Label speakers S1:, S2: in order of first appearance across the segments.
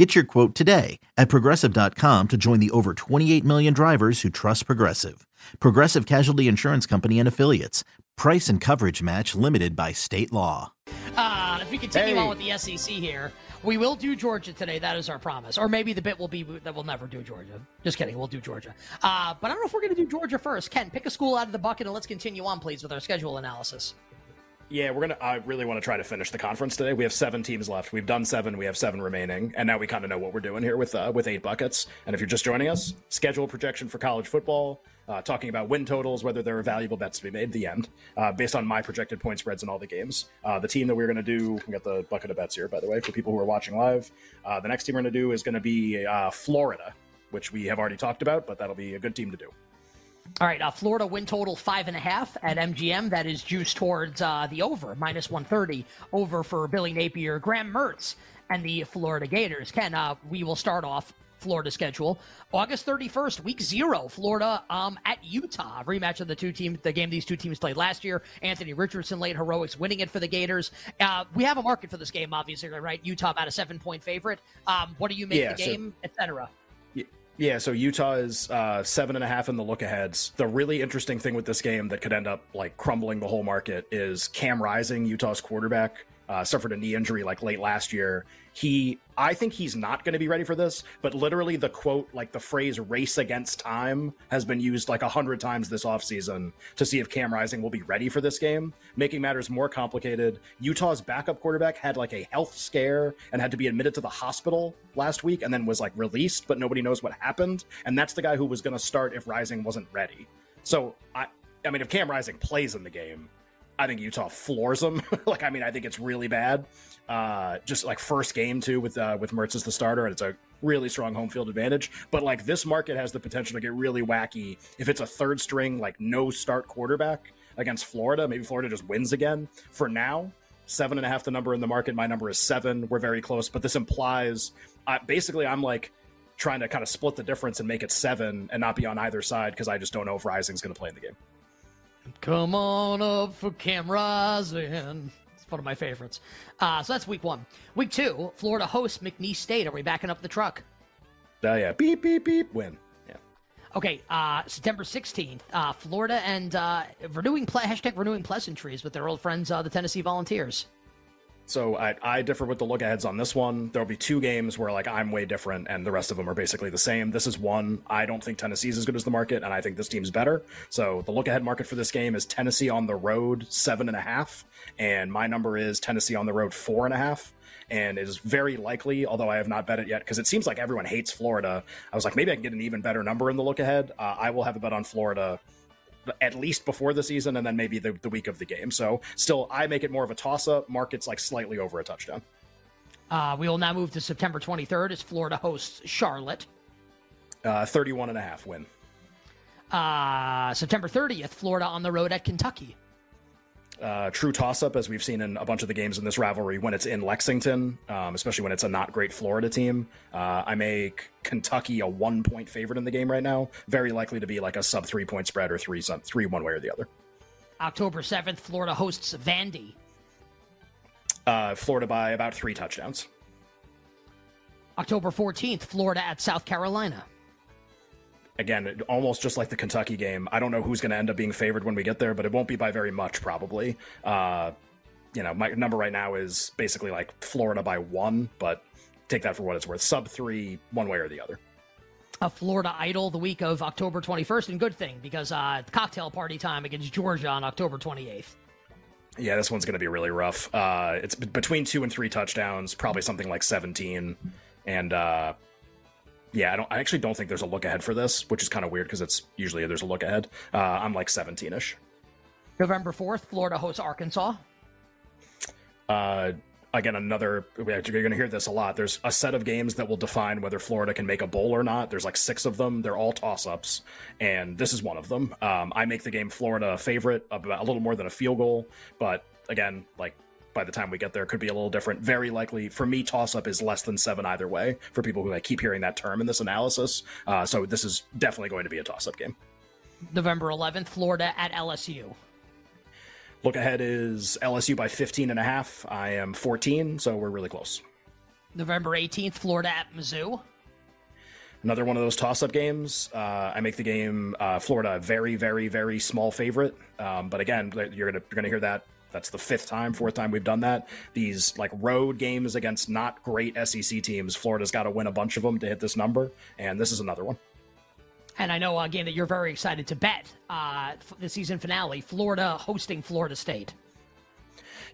S1: Get your quote today at progressive.com to join the over 28 million drivers who trust Progressive. Progressive Casualty Insurance Company and Affiliates. Price and coverage match limited by state law.
S2: Uh, if we continue
S3: Hey.
S2: on with the SEC here, we will do Georgia today. That is our promise. Or maybe the bit will be that we'll never do Georgia. Just kidding. We'll do Georgia. Uh, but I don't know if we're going to do Georgia first. Ken, pick a school out of the bucket and let's continue on, please, with our schedule analysis.
S3: Yeah, we're gonna. I really want to try to finish the conference today. We have seven teams left. We've done seven. We have seven remaining, and now we kind of know what we're doing here with uh, with eight buckets. And if you're just joining us, schedule projection for college football, uh, talking about win totals, whether there are valuable bets to be made. The end, uh, based on my projected point spreads in all the games. Uh, the team that we're gonna do, we got the bucket of bets here, by the way, for people who are watching live. Uh, the next team we're gonna do is gonna be uh, Florida, which we have already talked about, but that'll be a good team to do.
S2: All right, uh, Florida win total five and a half at MGM. That is juiced towards uh, the over, minus 130 over for Billy Napier, Graham Mertz, and the Florida Gators. Ken, uh, we will start off Florida schedule. August 31st, week zero, Florida um, at Utah. Rematch of the two teams, the game these two teams played last year. Anthony Richardson late heroics winning it for the Gators. Uh, we have a market for this game, obviously, right? Utah about a seven point favorite. Um, what do you make
S3: Yeah,
S2: the
S3: so-
S2: game, etc.
S3: Yeah, so Utah is uh, seven and a half in the look aheads. The really interesting thing with this game that could end up like crumbling the whole market is Cam Rising, Utah's quarterback, uh, suffered a knee injury like late last year. He, I think he's not going to be ready for this, but literally the quote, like the phrase "race against time" has been used like a hundred times this offseason to see if Cam Rising will be ready for this game, making matters more complicated. Utah's backup quarterback had like a health scare and had to be admitted to the hospital last week and then was like released, but nobody knows what happened. And that's the guy who was going to start if Rising wasn't ready. So I, I mean, if Cam Rising plays in the game, I think Utah floors them. like, I mean, I think it's really bad. Uh, just like first game too with uh, with Mertz as the starter, and it's a really strong home field advantage. But like this market has the potential to get really wacky if it's a third string like no start quarterback against Florida. Maybe Florida just wins again. For now, seven and a half the number in the market. My number is seven. We're very close, but this implies uh, basically I'm like trying to kind of split the difference and make it seven and not be on either side because I just don't know if Rising's going to play in the game.
S2: Come on up for Cam Rising. It's one of my favorites. Uh, so that's week one. Week two, Florida hosts McNeese State. Are we backing up the truck?
S3: Uh, yeah, beep beep beep, win. Yeah.
S2: Okay, uh, September 16th, uh, Florida and uh, renewing ple- hashtag renewing pleasantries with their old friends, uh, the Tennessee Volunteers.
S3: So I, I differ with the look aheads on this one. There'll be two games where like I'm way different, and the rest of them are basically the same. This is one. I don't think Tennessee's as good as the market, and I think this team's better. So the look ahead market for this game is Tennessee on the road seven and a half, and my number is Tennessee on the road four and a half. And it is very likely, although I have not bet it yet, because it seems like everyone hates Florida. I was like, maybe I can get an even better number in the look ahead. Uh, I will have a bet on Florida at least before the season and then maybe the, the week of the game. So still, I make it more of a toss up. Market's like slightly over a touchdown.
S2: Uh, we will now move to September 23rd as Florida hosts Charlotte.
S3: Uh, 31 and a half win.
S2: Uh, September 30th, Florida on the road at Kentucky.
S3: Uh, true toss up, as we've seen in a bunch of the games in this rivalry when it's in Lexington, um, especially when it's a not great Florida team. Uh, I make Kentucky a one point favorite in the game right now. Very likely to be like a sub three point spread or three, some, three one way or the other.
S2: October 7th, Florida hosts Vandy.
S3: Uh, Florida by about three touchdowns.
S2: October 14th, Florida at South Carolina.
S3: Again, almost just like the Kentucky game. I don't know who's going to end up being favored when we get there, but it won't be by very much, probably. Uh, you know, my number right now is basically like Florida by one, but take that for what it's worth. Sub three, one way or the other.
S2: a Florida idle the week of October 21st, and good thing because uh, cocktail party time against Georgia on October 28th.
S3: Yeah, this one's going to be really rough. Uh, it's b- between two and three touchdowns, probably something like 17. And uh, yeah, I don't. I actually don't think there's a look ahead for this, which is kind of weird because it's usually there's a look ahead. Uh, I'm like 17ish.
S2: November 4th, Florida hosts Arkansas.
S3: Uh, again, another, you're going to hear this a lot. There's a set of games that will define whether Florida can make a bowl or not. There's like six of them. They're all toss ups, and this is one of them. Um, I make the game Florida a favorite, about a little more than a field goal, but again, like by the time we get there could be a little different. Very likely for me, toss up is less than seven either way for people who like, keep hearing that term in this analysis. Uh, so this is definitely going to be a toss up game.
S2: November 11th, Florida at LSU.
S3: Look ahead is LSU by 15 and a half. I am 14, so we're really close.
S2: November 18th, Florida at Mizzou.
S3: Another one of those toss-up games. Uh, I make the game uh, Florida a very, very, very small favorite. Um, but again, you're gonna you're gonna hear that. That's the fifth time, fourth time we've done that. These like road games against not great SEC teams. Florida's got to win a bunch of them to hit this number, and this is another one.
S2: And I know, again, that you're very excited to bet uh, the season finale, Florida hosting Florida State.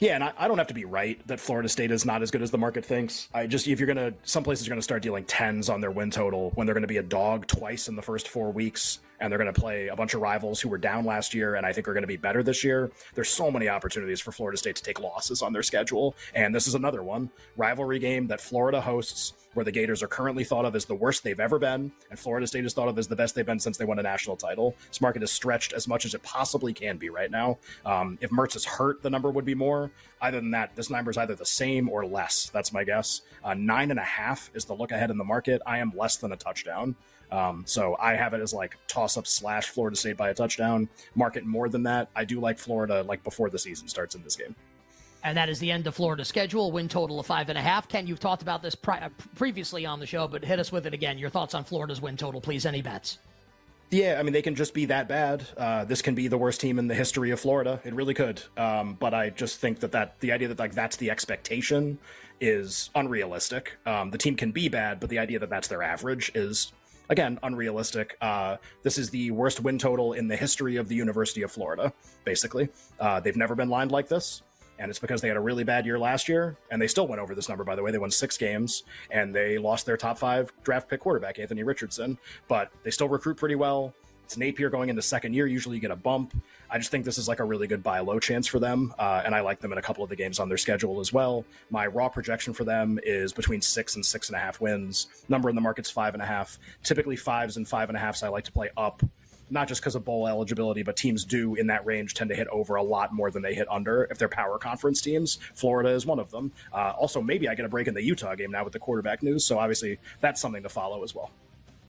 S3: Yeah, and I, I, don't have to be right that Florida State is not as good as the market thinks. I just if you're gonna some places are gonna start dealing tens on their win total when they're gonna be a dog twice in the first four weeks, and they're gonna play a bunch of rivals who were down last year and I think are gonna be better this year. There's so many opportunities for Florida State to take losses on their schedule, and this is another one rivalry game that Florida hosts where the Gators are currently thought of as the worst they've ever been, and Florida State is thought of as the best they've been since they won a national title. This market is stretched as much as it possibly can be right now. Um, if Mertz is hurt, the number would be more. Other than that, this number is either the same or less. That's my guess. Uh, nine and a half is the look ahead in the market. I am less than a touchdown. Um, so I have it as like toss up slash Florida State by a touchdown. Market more than that. I do like Florida like before the season starts in this game.
S2: And that is the end of Florida schedule. Win total of five and a half. Ken, you've talked about this pri- uh, previously on the show, but hit us with it again. Your thoughts on Florida's win total, please. Any bets?
S3: Yeah, I mean, they can just be that bad. Uh, this can be the worst team in the history of Florida. It really could. Um, but I just think that, that the idea that like that's the expectation is unrealistic. Um, the team can be bad, but the idea that that's their average is again unrealistic. Uh, this is the worst win total in the history of the University of Florida. Basically, uh, they've never been lined like this and it's because they had a really bad year last year, and they still went over this number. By the way, they won six games, and they lost their top five draft pick quarterback Anthony Richardson, but they still recruit pretty well. It's Napier going into second year. Usually, you get a bump. I just think this is like a really good buy low chance for them, uh, and I like them in a couple of the games on their schedule as well. My raw projection for them is between six and six and a half wins. Number in the market's five and a half. Typically, fives and five and a halfs I like to play up not just because of bowl eligibility, but teams do in that range tend to hit over a lot more than they hit under if they're power conference teams. Florida is one of them. Uh, also, maybe I get a break in the Utah game now with the quarterback news, so obviously that's something to follow as well.